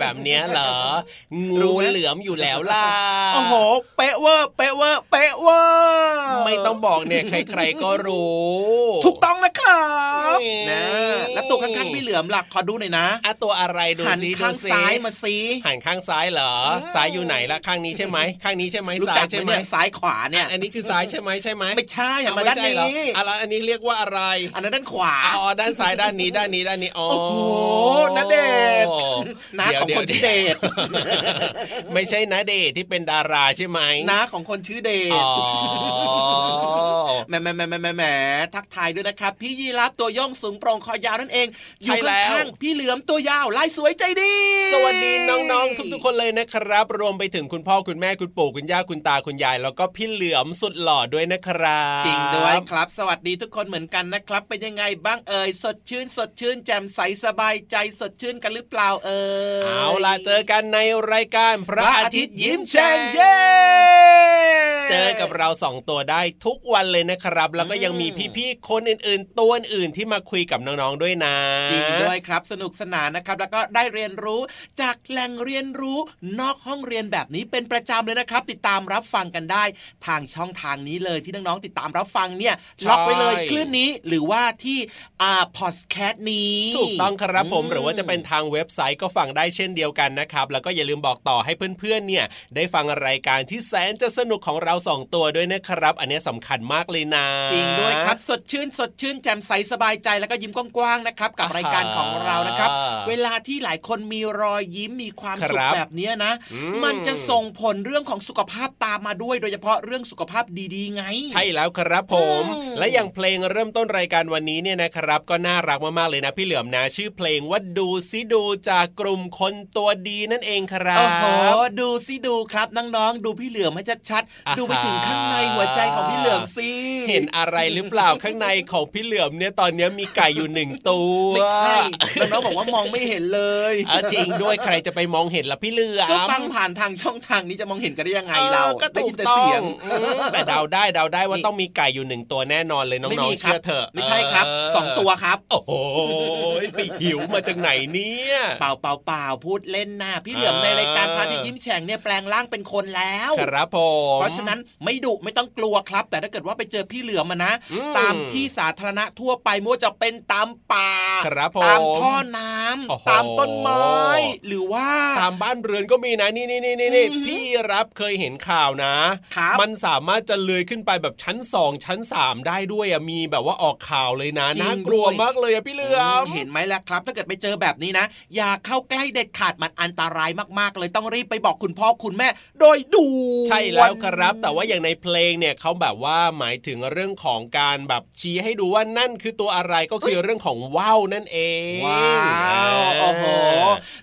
แบบเนี้ยเหรอ งูเหลือมอยู่แล้วล่ะโอ้โห เป๊ะเวอร์เป๊ะเวอร์เป๊ะเวอร์ไม่ต้องบอกเนี่ยใครๆก็รู้ ถูกต้องนะครับนะแล้วตัวข้างๆพี่เหลือมหลักขอดูหน่อยนะอะตัวอะไรดูซิหันข้างซ้ายมาซีหันข้างซ้ายเหรอซ้ายอยู่ไหนละข้างนี้ใช่ไหมข้างนี้ใช่ไหมซ้ายใช่ไหมซ้ายขวาเนี่ยอันนี้คือซ้ายใช่ไหมใช่ไหมไม่ใช่หันมาด้านนี้อะไรอันนี้เรียกว่าอะไร อันนั้นด้านขวาอ๋อด้านซ้ายด้านนี้ด้านนี้ด้านนี้อ๋อโอ้โหนาเดชน้าของคนชื่อเดชไม่ใช่นาเดชที่เป็นดาราใช่ไหมน้าของคนชื่อเดชแหมแหมแหมแหมแหมทักทายด้วยนะครับ พี่ยีรับตัวย่องสูงโปร่งคอยาวนั่นเองอยู่ข้างๆพี่เหลือมตัวยาวลายสวยใจดี สวัสดีน้องๆ ทุกๆคนเลยนะครับ รวมไปถึงคุณพ่อคุณแม่คุณปู่คุณย่าคุณตาคุณยาย แล้วก็พี่เหลือมสุดหล่อด้วยนะครับ จริงด้วยครับ สวัสดีทุกคนเหมือนกันนะครับ เป็นยังไงบ้างเอ่ยสดชื่น สดชื่นแจ่มใสสบายใจสดชื่นกันหรือเปล่าเอ่ยเอาล่ะเจอกันในรายการพระอาทิตย์ยิ้มแฉ่งเย้เจอกับเราสองตัวได้ทุกวันเลยนะครับ แล้วก็ยังมีพี่ๆคนอื่นๆ ตัวอื่นที่มาคุยกับน้องๆด้วยนะ จริงด้วยครับสนุกสนานนะครับ แล้วก็ได้เรียนรู้จากแหล่งเรียนรู้นอกห้องเรียนแบบนี้เป็นประจำเลยนะครับ ติดตามรับฟังกันได้ ทางช่องทางนี้เลยที่น้องๆติดตามรับฟังเนี่ยล็อกไว้เลยคลื่นนี้หรือว่าที่อ่าพอดแคสต์นี้ ถูกต้องครับผมหรือว่าจะเป็นทางเว็บไซต์ก็ฟังได้เช่นเดียวกันนะครับ แล้วก็อย่าลืมบอกต่อให้เพื่อนๆเนี่ย ได้ฟังรายการที่แสนจะสนุกของเราสองตัวด้วยนะครับ อันนี้สำคัญมากเลยนะ จริงด้วยครับสดชื่น สดชื่นแจ่มใสสบายใจแล้วก็ยิ้มกว้างๆนะครับ กับรายการของเรานะครับ เวลาที่หลายคนมีรอยยิ้มมีความสุขแบบนี้นะ มันจะส่งผลเรื่องของสุขภาพตามมาด้วย โดยเฉพาะเรื่องสุขภาพดีๆไง ใช่แล้วครับผม และอย่างเพลงเริ่มต้นรายการวันนี้เนี่ยนะครับ ก็น่ารักมากๆเลยนะพี่เหลือมนะชื่อเพลงว่าดูซิดูจากกลุ่มคนตัวดีนั่นเองครับโอ้โหดูซิดูครับน้องๆดูพี่เหลือมให้ชัดๆดูไปถึงข้างในหัวใจของพี่เหลือมสิเห็นอะไรหรือเปล่าข้างในของพี่เหลือมเนี่ยตอนนี้มีไก่อยู่หนึ่งตัวไม่ใช่น้องบอกว่ามองไม่เห็นเลยจริงด้วยใครจะไปมองเห็นล่ะพี่เหลือมก็ฟังผ่านทางช่องทางนี้จะมองเห็นกันได้ยังไงเราก็ได้ยินแต่เสียงแต่เดาได้เดาได้ว่าต้องมีไก่อยู่หนึ่งตัวแน่นอนเลยน้องๆเชื่อเถอะไม่ใช่ครับสองตัวครับ โอ้โหไปหิวมาจากไหนเนี่ยเปล่าเปล่าเปล่าพูดเล่นนะพี่เหลือมในรายการพาที่ยิ้มแฉ่งเนี่ยแปลงร่างเป็นคนแล้วครับผมเพราะฉะนั้นไม่ดุไม่ต้องกลัวครับ แต่ถ้าเกิดว่าไปเจอพี่เหลือมมานะ ตามที่สาธารณะทั่วไปมั่วจะเป็นตามป่าตามท่อน้ำตามต้นไม้ หรือว่าตามบ้านเรือนก็มีนะนี่นี่นี่นี่พี่รับเคยเห็นข่าวนะครับมันสามารถจะเลื้อยขึ้นไปแบบชั้นสองชั้นสามได้ด้วยอะมีแบบว่าออกข่าวเลยนะจริงน่ากลัวด้วยมากเลยอะพี่เหลือมเห็นไหมล่ะครับถ้าเกิดไปเจอแบบนี้นะ อย่าเข้าใกล้เด็ดขาดมันอันตรายมากๆ เลยต้องรีบไปบอกคุณพ่อคุณแม่ โดยด่วนใช่แล้วครับ แต่ว่าอย่างในเพลงเนี่ยเขาแบบว่าหมายถึงเรื่องของการแบบชี้ให้ดูว่านั่นคือตัวอะไรก็คือเรื่องของว่าวนั่นเองว้าวเโอ้โห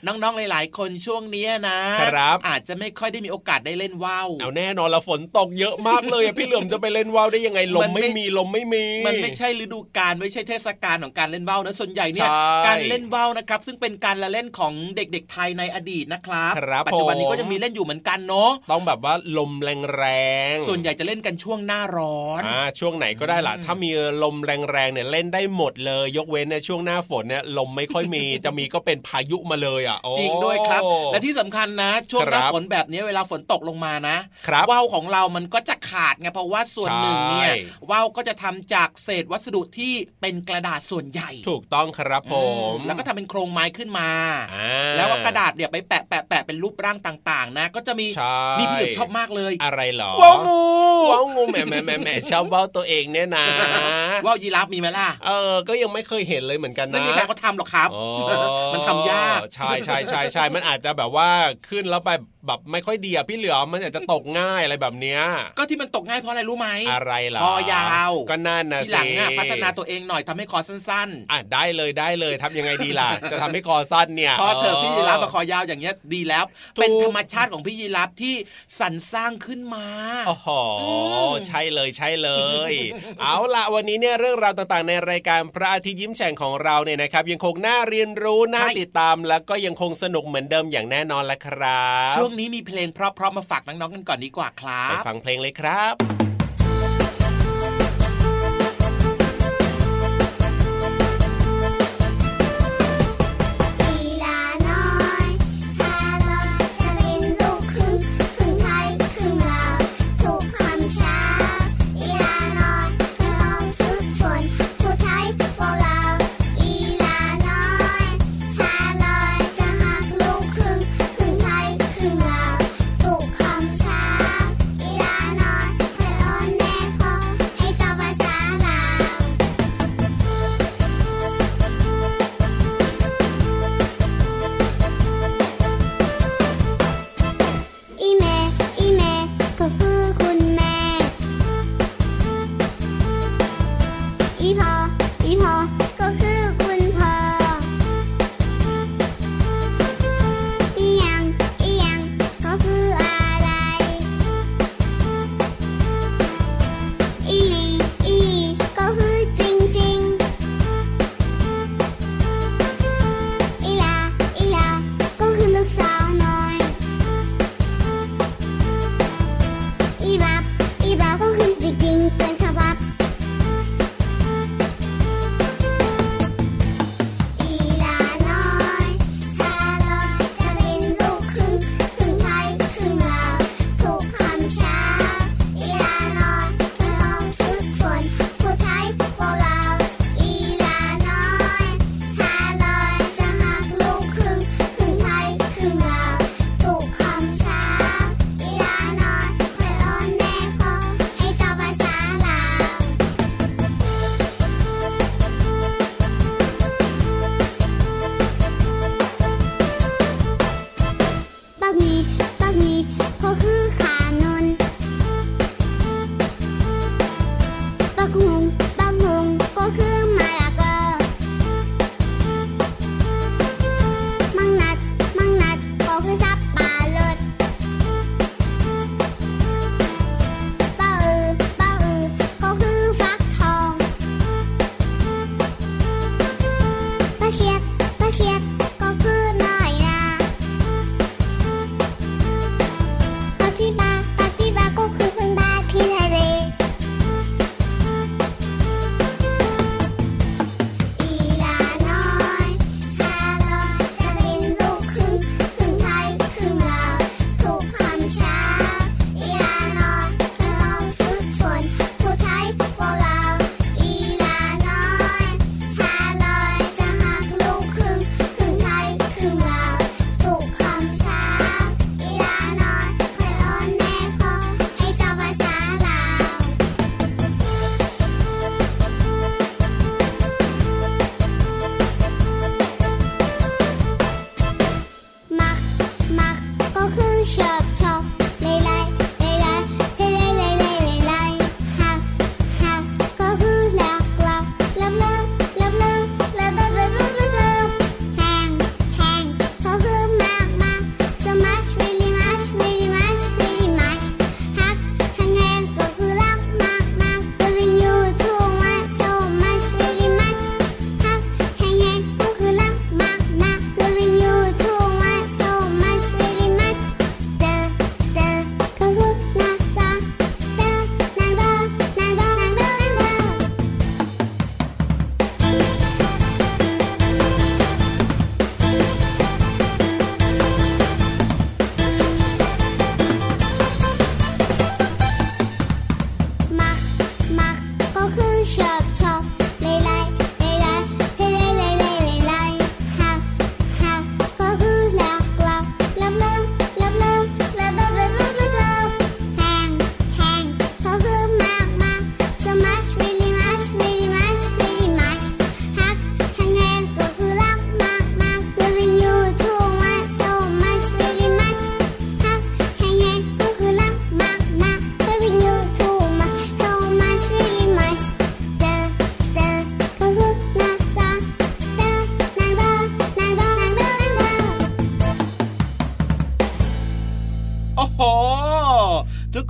น้องๆหลาย ๆ คนช่วงเนี้ยนะครับ อาจจะไม่ค่อยได้มีโอกาสได้เล่นว่าวเอาแน่นอนละฝนตกเยอะมากเลยอะพี่เหลือมจะไปเล่นว่าวได้ยังไงลมัมนไม่ไม่มีลมไม่มี มันไม่ใช่ฤดูกาลไม่ใช่เทศกาลของการเล่นว่าวนะส่วนใหญ่เนี่ยใช่การเล่นว่าวนะครับ ซึ่งเป็นการละเล่นของเด็กๆไทยในอดีตนะครับครับปัจจุบันนี้ผมก็ยังมีเล่นอยู่เหมือนกันเนาะต้องแบบว่าลมแรงๆส่วนใหญ่จะเล่นกันช่วงหน้าร้อนอ่าช่วงไหนก็ได้ล่ะอืมถ้ามีลมแรงๆเนี่ยเล่นได้หมดเลย ยกเว้นในช่วงหน้าฝนเนี่ยลมไม่ค่อยมีจะมีก็เป็นพายุมาเลยอะโอ้จริงด้วยครับ และที่สำคัญนะช่วงหน้าครับฝนแบบนี้เวลาฝนตกลงมานะครับว่าวของเรามันก็จะขาดไงเพราะว่าส่วนหนึ่งเนี่ยใช่ว่าวก็จะทำจากเศษวัสดุที่เป็นกระดาษส่วนใหญ่ ถูกต้องครับผมแล้วก็ทำเป็นโครงไม้ขึ้นมาอ่าแล้วก็กระดาษเนี่ยไปแปะแปะแปะเป็นรูปร่างต่างๆ นะ ก็จะมีใช่มีพี่เหลือมชอบมากเลยอะไรเหรอว่าวงูว้าวงูแหมแหมแหมแหมชอบว่าวตัวเองเนี่ยนะว่าวยีราฟมีไหมล่ะเออก็ยังไม่เคยเห็นเลยเหมือนกันนะไม่มีใครเขาทำหรอกครับอ๋อมันทำยากใช่ใช่ใช่ใช่มันอาจจะแบบว่าขึ้นแล้วไปแบบไม่ค่อยดีอะพี่เหลือมมันอาจจะตกง่ายอะไรแบบเนี้ยก็ที่มันตกง่ายเพราะอะไรรู้ไหมอะไรล่ะคอยาวก็นั่นนะทีสิหลังอะพัฒนาตัวเองหน่อยทำให้คอสั้นอะได้เลยได้เลยทำยังไงดีล่ะจะทำให้คอสั้นเนี่ยๆพอเธอะพี่ยีราฟมาคอยาวอย่างเงี้ยดีแล้วถูกเป็นธรรมชาติของพี่ยีราฟที่สรรสร้างขึ้นมาโอ้โหมใช่เลยใช่เลย เอาละวันนี้เนี่ยเรื่องราวต่างๆ ในรายการพระอาทิตย์ยิ้มแฉ่งของเราเนี่ยนะครับ ยังคงน่าเรียนรู้น่าใช่ติดตาม แล้วก็ยังคงสนุกเหมือนเดิมอย่างแน่นอนละครับ ช่วงนี้มีเพลงเพราะๆมาฝากน้องๆกันก่อนดีกว่าครัไปบฟังเพลงเลยครับ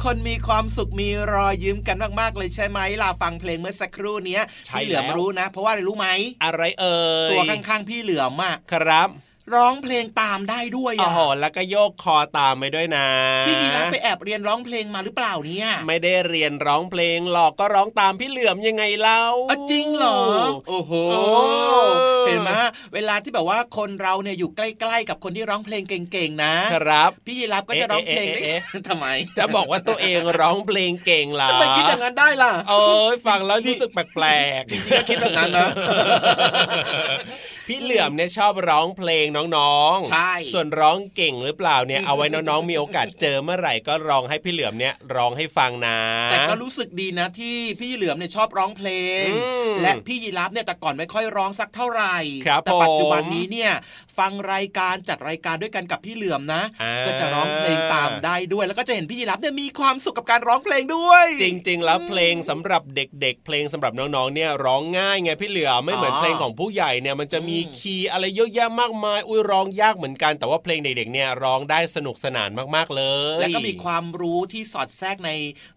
คนมีความสุขมีรอยยิ้มกันมากๆเลยใช่ไหมล่ะฟังเพลงเมื่อสักครู่เนี้ยใช่พี่เหลือมแล้วรู้นะ เพราะว่าอะไรรู้ไหมอะไรเอ่ยตัวข้างๆพี่เหลือมอะครับ ร้องเพลงตามได้ด้วยโอ้อะโหแล้วก็โยกคอตามไปด้วยนะ พี่ยีรับไปแอบเรียนร้องเพลงมาหรือเปล่าเนี่ย ไม่ได้เรียนร้องเพลงหรอกก็ร้องตามพี่เหลือมยังไงเล่าอะจริงเหรอ โอ้โหโอ้เห็นไหมเวลาที่แบบว่าคนเราเนี่ยอยู่ใกล้ๆ กับคนที่ร้องเพลงเก่งๆนะ ครับ พี่ยีรับก็จะร้องเพลงได้เอ๊ะเอ๊ะทำไม จะบอกว่าตัวเองร้องเพลงเก่งเหรอทำไมคิดอย่างนั้นได้ล่ะ เอ้ยฟังแล้วรู้สึกแปลกๆจริงๆก็คิดแบบนั้นนะ พี่เหลือมเนี่ยชอบร้องเพลงน้องๆ ใช่ ส่วนร้องเก่งหรือเปล่าเนี่ยเอาไว้น้องๆมีโอกาสเจอเมื่อไหร่ก็ร้องให้พี่เหลือมเนี่ยร้องให้ฟังนะ แต่ก็รู้สึกดีนะที่พี่เหลือมเนี่ยชอบร้องเพลงอืมและพี่ยีรับเนี่ยแต่ก่อนไม่ค่อยร้องสักเท่าไหร่ครับแต่ปัจจุบันผมนี้เนี่ยฟังรายการจัดรายการด้วยกันกับพี่เหลือมนะอ่าก็จะร้องเพลงตามได้ด้วย แล้วก็จะเห็นพี่ยีรับเนี่ยมีความสุขกับการร้องเพลงด้วย จริง ๆ แล้วเพลงสำหรับเด็ก ๆ เพลงสำหรับน้องๆเนี่ยร้องง่ายไงพี่เหลือมไม่เหมือนอ๋อเพลงของผู้ใหญ่เนี่ยมันจะมีอืมคีย์อะไรเยอะแยะมากมายอุ้ยร้องยากเหมือนกันแต่ว่าเพลงเด็กๆเนี่ยร้องได้สนุกสนานมากๆเลย แล้วก็มีความรู้ที่สอดแทรกใน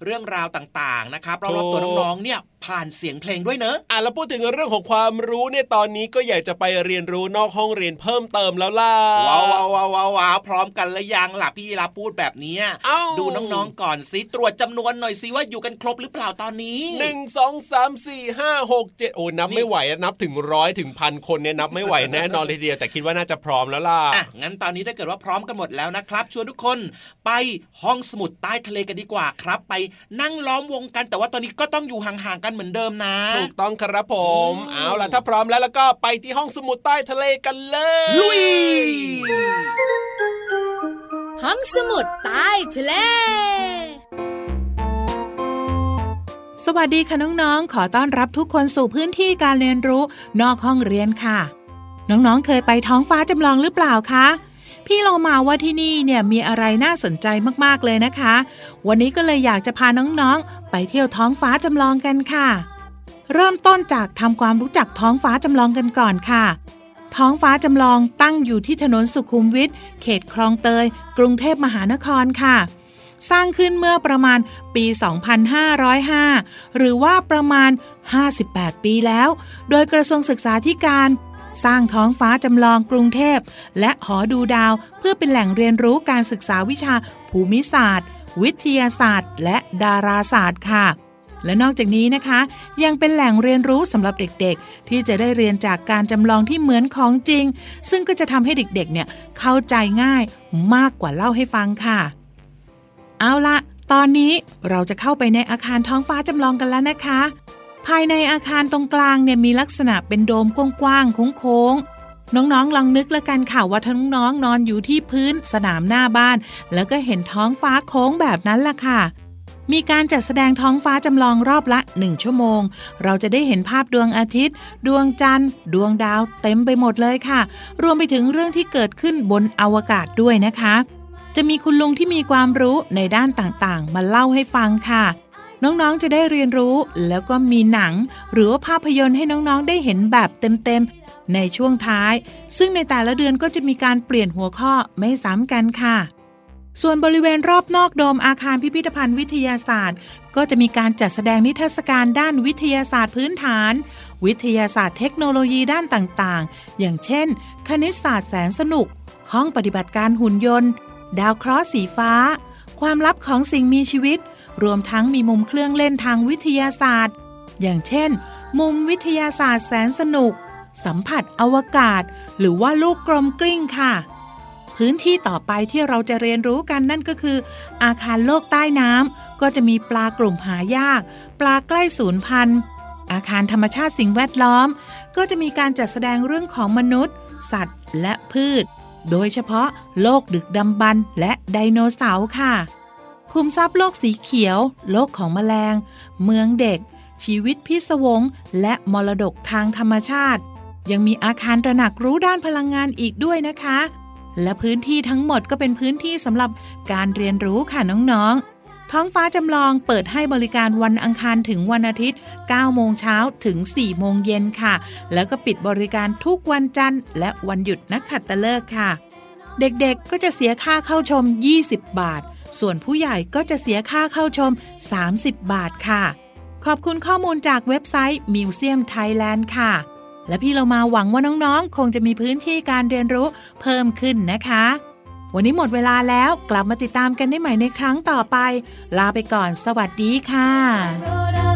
เรื่องราวต่างๆนะครับรอบๆตัวน้องๆเนี่ยผ่านเสียงเพลงด้วยเนอะอะแล้วพูดถึงเรื่องของความรู้เนี่ยตอนนี้ก็อยากจะไปเรียนรู้นอกห้องเรียนเพิ่มเติมแล้วล่ะว้าวว้าวว้าวว้าวพร้อมกันแล้วยังล่ะพี่ยีรับพูดแบบนี้เอาดูน้องๆก่อนสิตรวจจำนวนหน่อยสิว่าอยู่กันครบหรือเปล่าตอนนี้หนึ่งสองสามสี่ห้าหกเจ็ดโอ้นับไม่ไหวนับถึงร้อยถึงพันคนเนี่ยนับไม่ไหวแน่นอนเลยเดียวแต่คิดว่าน่าจะพร้อมแล้วล่ะอะงั้นตอนนี้ถ้าเกิดว่าพร้อมกันหมดแล้วนะครับ ชวนทุกคนไปห้องสมุดใต้ทะเลกันดีกว่าครับ ไปนั่งล้อมวงกัน แต่ว่าตอนนี้ก็ต้องอยู่ห่างๆกันเหมือนเดิมนะ ถูกต้องครับผมอืมเอาล่ะถ้าพร้อมแล้วแล้วก็ไปที่ห้องสมุดใต้ทะเลกันเลยลุยห้องสมุดใต้ทะเลสวัสดีค่ะน้องๆ ขอต้อนรับทุกคนสู่พื้นที่การเรียนรู้นอกห้องเรียนค่ะ น้องๆ เคยไปท้องฟ้าจำลองหรือเปล่าคะ พี่เรามาว่าที่นี่เนี่ยมีอะไรน่าสนใจมากๆเลยนะคะ วันนี้ก็เลยอยากจะพาน้องๆ ไปเที่ยวท้องฟ้าจำลองกันค่ะ เริ่มต้นจากทำความรู้จักท้องฟ้าจำลองกันก่อนค่ะ ท้องฟ้าจำลองตั้งอยู่ที่ถนนสุขุมวิทเขตคลองเตย กรุงเทพมหานครค่ะสร้างขึ้นเมื่อประมาณปี 2505 หรือว่าประมาณ 58 ปีแล้ว โดยกระทรวงศึกษาธิการ สร้างท้องฟ้าจำลองกรุงเทพ และหอดูดาวเพื่อเป็นแหล่งเรียนรู้การศึกษาวิชาภูมิศาสตร์ วิทยาศาสตร์ และดาราศาสตร์ค่ะ และนอกจากนี้นะคะ ยังเป็นแหล่งเรียนรู้สำหรับเด็กๆ ที่จะได้เรียนจากการจำลองที่เหมือนของจริง ซึ่งก็จะทำให้เด็กๆ เนี่ยเข้าใจง่ายมากกว่าเล่าให้ฟังค่ะ เอาละตอนนี้เราจะเข้าไปในอาคารท้องฟ้าจำลองกันแล้วนะคะ ภายในอาคารตรงกลางเนี่ยมีลักษณะเป็นโดมกว้างๆโค้งๆน้องๆลองนึกแล้วกันค่ะว่าทั้งน้องนอนอยู่ที่พื้นสนามหน้าบ้าน แล้วก็เห็นท้องฟ้าโค้งแบบนั้นล่ะค่ะ มีการจัดแสดงท้องฟ้าจำลองรอบละ1ชั่วโมง เราจะได้เห็นภาพดวงอาทิตย์ ดวงจันทร์ ดวงดาวเต็มไปหมดเลยค่ะ รวมไปถึงเรื่องที่เกิดขึ้นบนอวกาศด้วยนะคะ จะมีคุณลุงที่มีความรู้ในด้านต่างๆ มาเล่าให้ฟังค่ะ น้องๆจะได้เรียนรู้แล้วก็มีหนัง หรือว่าภาพยนตร์ให้น้องๆได้เห็นแบบเต็มๆ ในช่วงท้าย ซึ่งในแต่ละเดือนก็จะมีการเปลี่ยนหัวข้อไม่ซ้ำกันค่ะ ส่วนบริเวณรอบนอกโดมอาคารพิพิธภัณฑ์วิทยาศาสตร์ ก็จะมีการจัดแสดงนิทรรศการด้านวิทยาศาสตร์พื้นฐาน วิทยาศาสตร์เทคโนโลยีด้านต่างๆ อย่างเช่น คณิตศาสตร์แสนสนุก ห้องปฏิบัติการหุ่นยนต์ ดาวเคราะห์สีฟ้า ความลับของสิ่งมีชีวิต รวมทั้งมีมุมเครื่องเล่นทางวิทยาศาสตร์ อย่างเช่น มุมวิทยาศาสตร์แสนสนุก สัมผัสอวกาศ หรือว่าลูกกลมกลิ้งค่ะ พื้นที่ต่อไปที่เราจะเรียนรู้กันนั่นก็คือ อาคารโลกใต้น้ำก็จะมีปลากลุ่มหายาก ปลาใกล้สูญพันธุ์อาคารธรรมชาติสิ่งแวดล้อม ก็จะมีการจัดแสดงเรื่องของมนุษย์ สัตว์ และพืช โดยเฉพาะโลกดึกดำบรรพ์และไดโนเสาร์ค่ะ คุมทรัพย์โลกสีเขียว โลกของแมลง เมืองเด็ก ชีวิตพิศวง และมรดกทางธรรมชาติ ยังมีอาคารตระหนักรู้ด้านพลังงานอีกด้วยนะคะ และพื้นที่ทั้งหมดก็เป็นพื้นที่สำหรับการเรียนรู้ค่ะน้องๆ ท้องฟ้าจำลองเปิดให้บริการวันอังคารถึงวันอาทิตย์ 9 โมงเช้าถึง 4 โมงเย็นค่ะ แล้วก็ปิดบริการทุกวันจันทร์ และวันหยุดนักขัตฤกษ์ค่ะเด็กๆ ก็จะเสียค่าเข้าชม 20 บาท ส่วนผู้ใหญ่ก็จะเสียค่าเข้าชม 30 บาทค่ะ ขอบคุณข้อมูลจากเว็บไซต์ Museum Thailand ค่ะ และพี่เรามาหวังว่าน้องๆ คงจะมีพื้นที่การเรียนรู้เพิ่มขึ้นนะคะ วันนี้หมดเวลาแล้วกลับมาติดตามกันได้ใหม่ในครั้งต่อไป ลาไปก่อน สวัสดีค่ะ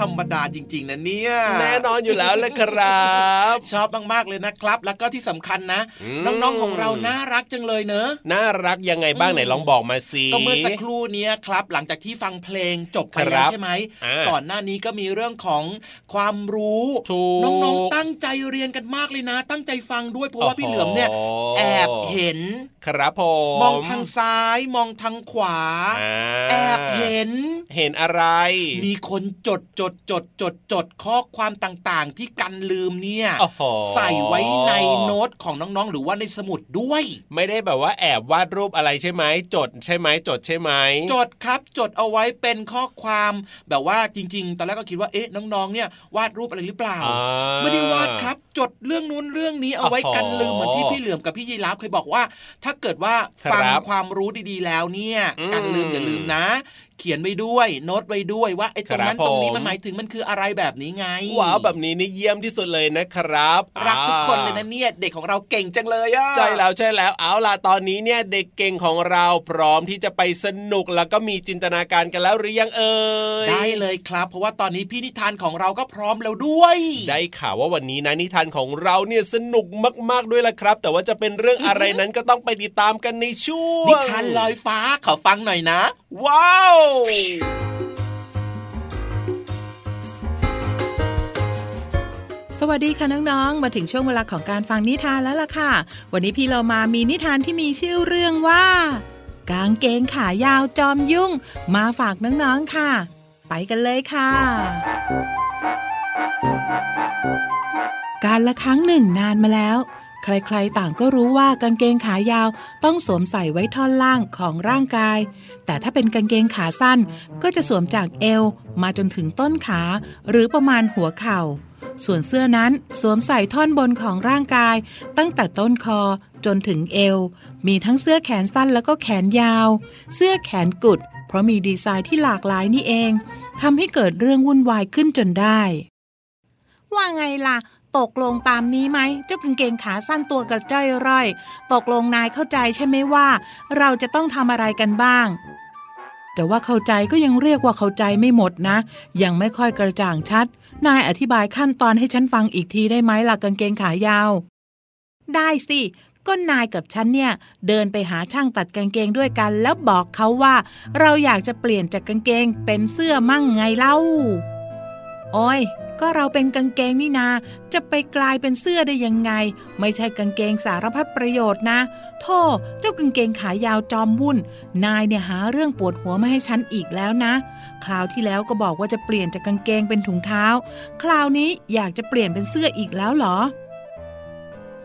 ธรรมดาจริง ๆ นะเนี่ย แน่นอนอยู่แล้วเลยครับ ชอบมากๆเลยนะครับ แล้วก็ที่สำคัญนะอืมน้องๆของเราน่ารักจังเลยเนอะน่ารักยังไงบ้างอืมไหนลองบอกมาสิก็เมื่อสักครู่เนี้ยครับ หลังจากที่ฟังเพลงจบไปครัแล้วบใช่ไหมอ่าก่อนหน้านี้ก็มีเรื่องของความรู้ถูกน้องๆตั้งใจเรียนกันมากเลยนะ ตั้งใจฟังด้วยเพราะว่าพี่เหลือมเนี่ยโอ้โหแอบเห็นครับผมมองทางซ้ายมองทางขวาาแอบเห็น เห็นอะไร มีคนจดจดจดจดจดข้อความต่างๆ ที่กันลืมเนี่ยโอ้โหใส่ไว้ในโน้ตของน้องๆ หรือว่าในสมุดด้วย ไม่ได้แบบว่าแอบวาดรูปอะไรใช่ไหมจดใช่ไหมจดใช่ไหมจดครับจดเอาไว้เป็นข้อความแบบว่าจริง ๆ ตอนแรกก็คิดว่าเอ๊ะน้องๆ เนี่ยวาดรูปอะไรหรือเปล่าอ่าไม่ได้วาดครับจดเรื่องนู้นเรื่องนี้เอาไว้โอ้โหกันลืมเหมือนที่พี่เหลือมกับพี่ยีราฟเคยบอกว่า ถ้าเกิดว่าครับฟังความรู้ดีๆแล้วเนี่ยอืมกันลืมอย่าลืมนะ เขียนไว้ด้วย โน้ตไว้ด้วยว่าไอ้ตรงนั้นครับตรงนี้ผมมันหมายถึงมันคืออะไรแบบนี้ไงว้าวแบบนี้นี่เยี่ยมที่สุดเลยนะครับ รักทุกคนเลยอ่านะเนี่ยเด็กของเราเก่งจังเลยอะใช่แล้วใช่แล้วเอาล่ะตอนนี้เนี่ยเด็กเก่งของเราพร้อมที่จะไปสนุกแล้วก็มีจินตนาการกันแล้วหรือยังเอ่ยได้เลยครับ เพราะว่าตอนนี้พี่นิทานของเราก็พร้อมแล้วด้วย ได้ข่าวว่าวันนี้นะนิทานของเราเนี่ยสนุกมากๆด้วยล่ะครับ แต่ว่าจะเป็นเรื่องอะไรนั้นก็ต้องไปติดตามกันในช่วงนิทานลอยฟ้าขอฟังหน่อยนะ ว้าวสวัสดีค่ะน้องๆ มาถึงช่วงเวลาของการฟังนิทานแล้วล่ะค่ะ วันนี้พี่เรามามีนิทานที่มีชื่อเรื่องว่า กางเกงขายาวจอมยุ่ง มาฝากน้องๆค่ะ ไปกันเลยค่ะ การละครั้งหนึ่งนานมาแล้ว ใครๆต่างก็รู้ว่ากางเกงขายาวต้องสวมใส่ไว้ท่อนล่างของร่างกาย แต่ถ้าเป็นกางเกงขาสั้นก็จะสวมจากเอวมาจนถึงต้นขา หรือประมาณหัวเข่า ส่วนเสื้อนั้นสวมใส่ท่อนบนของร่างกาย ตั้งแต่ต้นคอจนถึงเอว มีทั้งเสื้อแขนสั้นแล้วก็แขนยาว เสื้อแขนกุด เพราะมีดีไซน์ที่หลากหลายนี่เองทำให้เกิดเรื่องวุ่นวายขึ้นจนได้ว่าไงล่ะ ตกลงตามนี้ไหมเจ้ากางเกงขาสั้นตัวกระจ้อยร่อย ตกลงนายเข้าใจใช่ไหมว่า เราจะต้องทำอะไรกันบ้างแต่ว่าเข้าใจก็ยังเรียกว่าเข้าใจไม่หมดนะ ยังไม่ค่อยกระจ่างชัด นายอธิบายขั้นตอนให้ฉันฟังอีกทีได้ไหมล่ะกางเกงขายาว ได้สิก็นายกับฉันเนี่ย เดินไปหาช่างตัดกางเกงด้วยกัน แล้วบอกเขาว่า เราอยากจะเปลี่ยนจากกางเกงเป็นเสื้อมั่งไงเล่า โอ้ย ก็เราเป็นกางเกงนี่นา จะไปกลายเป็นเสื้อได้ยังไง ไม่ใช่กางเกงสารพัดประโยชน์นะโธ่เจ้ากางเกงขายาวจอมวุ่น นายเนี่ยหาเรื่องปวดหัวมาให้ฉันอีกแล้วนะ คราวที่แล้วก็บอกว่าจะเปลี่ยนจากกางเกงเป็นถุงเท้า คราวนี้อยากจะเปลี่ยนเป็นเสื้ออีกแล้วเหรอ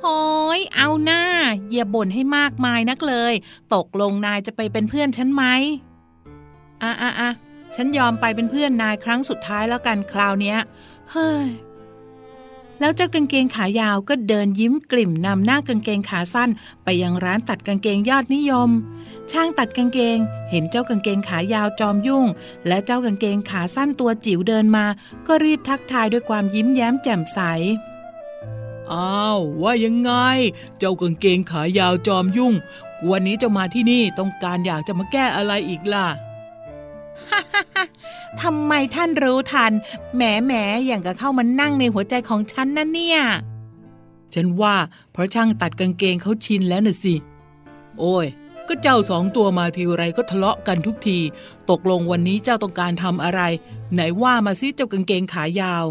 โอ้ยเอาหน้าอย่าบ่นให้มากมายนักเลย ตกลงนายจะไปเป็นเพื่อนฉันไหมอะอะอะฉันยอมไปเป็นเพื่อนนายครั้งสุดท้ายแล้วกันคราวเนี้ย เฮ้ยแล้วเจ้ากางเกงขายาวก็เดินยิ้มกลิ่มนำหน้ากางเกงขาสั้น ไปยังร้านตัดกางเกงยอดนิยม ช่างตัดกางเกง เห็นเจ้ากางเกงขายาวจอมยุ่ง และเจ้ากางเกงขาสั้นตัวจิ๋วเดินมา ก็รีบทักทายด้วยความยิ้มแย้มแจ่มใสอ้าวว่ายังไง เจ้ากางเกงขายาวจอมยุ่ง วันนี้เจ้ามาที่นี่ต้องการอยากจะมาแก้อะไรอีกล่ะ ทำไมท่านรู้ทัน แหมแหมอย่างกับเข้ามานั่งในหัวใจของฉันนะเนี่ย ฉันว่าเพราะช่างตัดกางเกงเขาชินแล้วน่ะสิ โอ้ย ก็เจ้าสองตัวมาทีไรก็ทะเลาะกันทุกที ตกลงวันนี้เจ้าต้องการทำอะไร ไหนว่ามาสิเจ้ากางเกงขายาว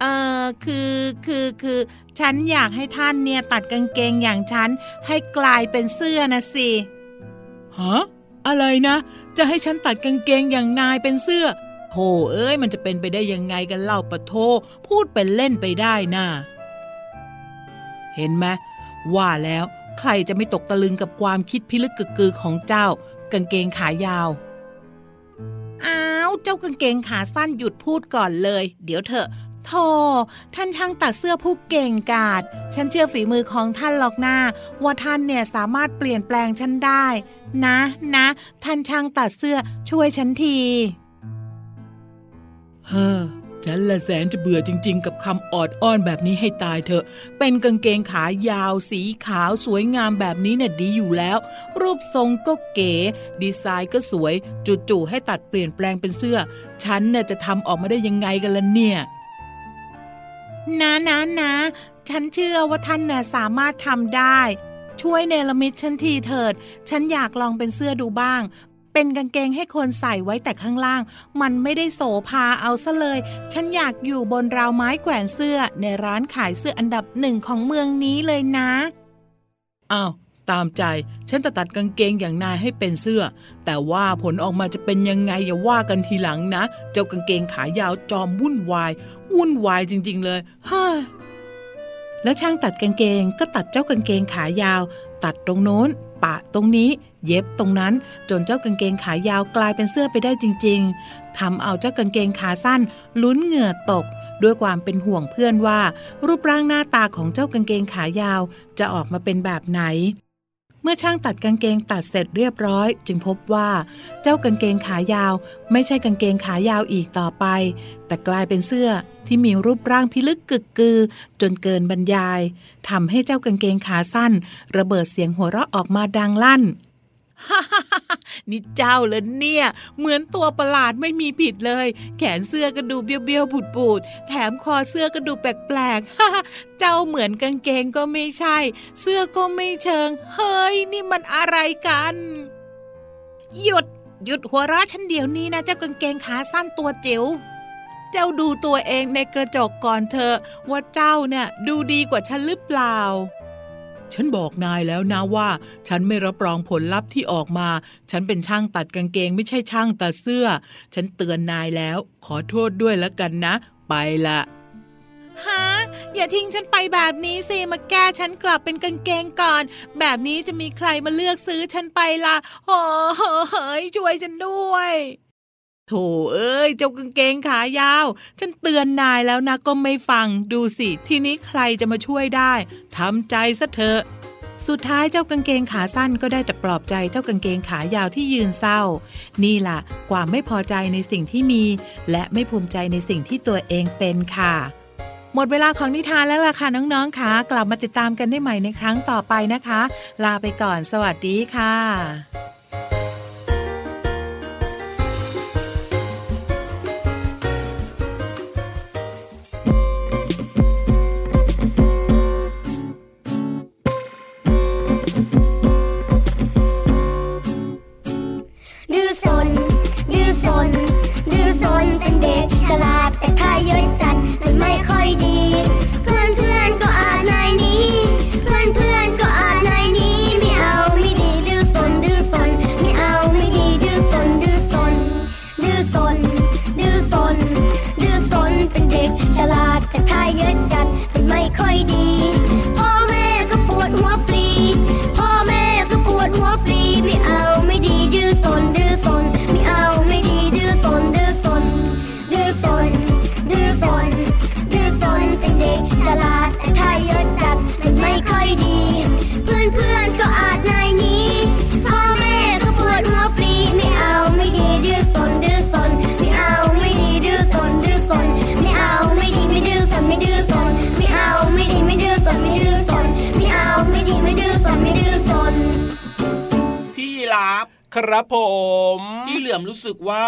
เออคือคือคือ ฉันอยากให้ท่านเนี่ยตัดกางเกงอย่างฉันให้กลายเป็นเสื้อนะสิ ฮะ อะไรนะ จะให้ฉันตัดกางเกงอย่างนายเป็นเสื้อโธ่เอ้ยมันจะเป็นไปได้ยังไงกันเล่าปะโทพูดเป็นเล่นไปได้น่ะเห็นไหมว่าแล้วใครจะไม่ตกตะลึงกับความคิดพิลึกกึกกือของเจ้า กางเกงขายาว อ้าว เจ้ากางเกงขาสั้นหยุดพูดก่อนเลย เดี๋ยวเถอะ โธ่ท่านช่างตัดเสื้อผู้เก่งกาจฉันเชื่อฝีมือของท่านหรอกหน้า ว่าท่านเนี่ยสามารถเปลี่ยนแปลงฉันได้ นะนะ ท่านช่างตัดเสื้อช่วยฉันทีเฮ้อฉันละแสนจะเบื่อจริง ๆ กับคำออดอ้อนแบบนี้ให้ตายเถอะ เป็นกางเกงขายาวสีขาวสวยงามแบบนี้เนี่ยดีอยู่แล้ว รูปทรงก็เก๋ ดีไซน์ก็สวย จู่ๆให้ตัดเปลี่ยนแปลงเป็นเสื้อ ฉันเนี่ยจะทำออกมาได้ยังไงกันล่ะเนี่ย นะนะนะฉันเชื่อว่าท่านน่ะสามารถทำได้ ช่วยเนรมิตฉันทีเถิด ฉันอยากลองเป็นเสื้อดูบ้าง เป็นกางเกงให้คนใส่ไว้แต่ข้างล่าง มันไม่ได้โสภาเอาซะเลย ฉันอยากอยู่บนราวไม้แขวนเสื้อในร้านขายเสื้ออันดับหนึ่งของเมืองนี้เลยนะ อ้าว ตามใจ ฉันจะตัดกางเกงอย่างนายให้เป็นเสื้อ แต่ว่าผลออกมาจะเป็นยังไงอย่าว่ากันทีหลังนะ เจ้ากางเกงขายาวจอมวุ่นวาย วุ่นวายจริง ๆ เลยฮ่าแล้วช่างตัดกางเกงก็ตัดเจ้ากางเกงขายาว ตัดตรงโน้น ปะตรงนี้ เย็บตรงนั้น จนเจ้ากางเกงขายาวกลายเป็นเสื้อไปได้จริง ๆทำเอาเจ้ากางเกงขาสั้น ลุ้นเหงื่อตกด้วยความเป็นห่วงเพื่อนว่า รูปร่างหน้าตาของเจ้ากางเกงขายาวจะออกมาเป็นแบบไหน เมื่อช่างตัดกางเกงตัดเสร็จเรียบร้อย จึงพบว่า เจ้ากางเกงขายาว ไม่ใช่กางเกงขายาวอีกต่อไป แต่กลายเป็นเสื้อที่มีรูปร่างพิลึกกึกกือ จนเกินบรรยายทำให้เจ้ากางเกงขาสั้น ระเบิดเสียงหัวเราะออกมาดังลั่น นี่เจ้าเลยเนี่ย เหมือนตัวประหลาดไม่มีผิดเลย แขนเสื้อก็ดูเบี้ยวๆปูดๆแถมคอเสื้อก็ดูแปลกๆ เจ้าเหมือนกางเกงก็ไม่ใช่ เสื้อก็ไม่เชิง เฮ้ย นี่มันอะไรกัน หยุด หยุดหัวเราะฉันเดี๋ยวนี้นะ เจ้ากางเกงขาสั้นตัวจิ๋วเจ้าดูตัวเองในกระจกก่อนเถอะว่าเจ้าเนี่ยดูดีกว่าฉันหรือเปล่า ฉันบอกนายแล้วนะว่า ฉันไม่รับรองผลลัพธ์ที่ออกมา ฉันเป็นช่างตัดกางเกงไม่ใช่ช่างตัดเสื้อ ฉันเตือนนายแล้ว ขอโทษด้วยแล้วกันนะ ไปละฮะอย่าทิ้งฉันไปแบบนี้สิมาแก้ฉันกลับเป็นกางเกงก่อน แบบนี้จะมีใครมาเลือกซื้อฉันไปล่ะโอ้เฮ้ยช่วยฉันด้วย โถเอ้ย เจ้ากางเกงขายาว ฉันเตือนนายแล้วนะก็ไม่ฟังดูสิ ทีนี้ใครจะมาช่วยได้ทำใจซะเถอะสุดท้ายเจ้ากางเกงขาสั้นก็ได้แต่ปลอบใจเจ้ากางเกงขายาวที่ยืนเศร้า นี่ล่ะ ความไม่พอใจในสิ่งที่มี และไม่ภูมิใจในสิ่งที่ตัวเองเป็นค่ะ หมดเวลาของนิทานแล้วล่ะค่ะน้องๆค่ะกลับมาติดตามกันได้ใหม่ในครั้งต่อไปนะคะ ลาไปก่อนสวัสดีค่ะ ครับผมพี่เหลือมรู้สึกว่า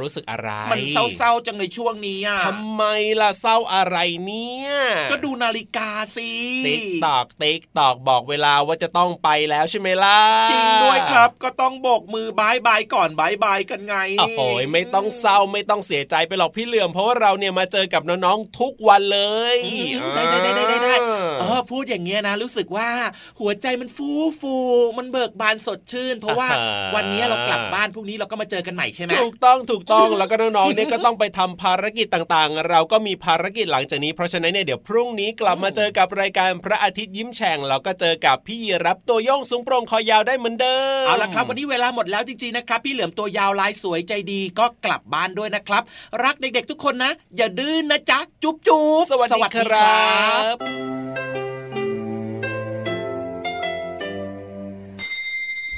รู้สึกอะไร มันเศร้าๆจังในช่วงนี้อะทำไมล่ะเศร้าอะไรเนี่ย ก็ดูนาฬิกาสิติ๊กตอกติ๊กตอกบอกเวลาว่าจะต้องไปแล้วใช่ไหมล่ะจริงด้วยครับ ก็ต้องโบกมือบายบายก่อนบายบายกันไงโอ้โหไม่ต้องเศร้าไม่ต้องเสียใจไปหรอกพี่เหลือมเพราะว่าเราเนี่ยมาเจอกับน้องๆทุกวันเลยอืมได้ได้ได้ได้ได้ เออพูดอย่างเงี้ยนะ รู้สึกว่าหัวใจมันฟูฟูมันเบิกบานสดชื่น เพราะว่าวันนี้เรากลับบ้านพรุ่งนี้เราก็มาเจอกันใหม่ใช่ไหมถูกต้องถูกต้องแล้วก็น้องๆเนี่ยก็ต้องไปทำภารกิจต่างๆ เราก็มีภารกิจหลังจากนี้เพราะฉะนั้นเนี่ยเดี๋ยวพรุ่งนี้กลับมาเจอกับรายการพระอาทิตย์ยิ้มแฉ่งแล้วก็เจอกับพี่ยีรับตัวโยงสูงโปร่งคอยาวได้เหมือนเดิมเอาละครับวันนี้เวลาหมดแล้วจริงๆนะครับ พี่เหลือมตัวยาวลายสวยใจดีก็กลับบ้านด้วยนะครับ รักเด็กๆทุกคนนะ อย่าดื้อนนะจ๊ะจุ๊บจุ๊บสวัสดีครับ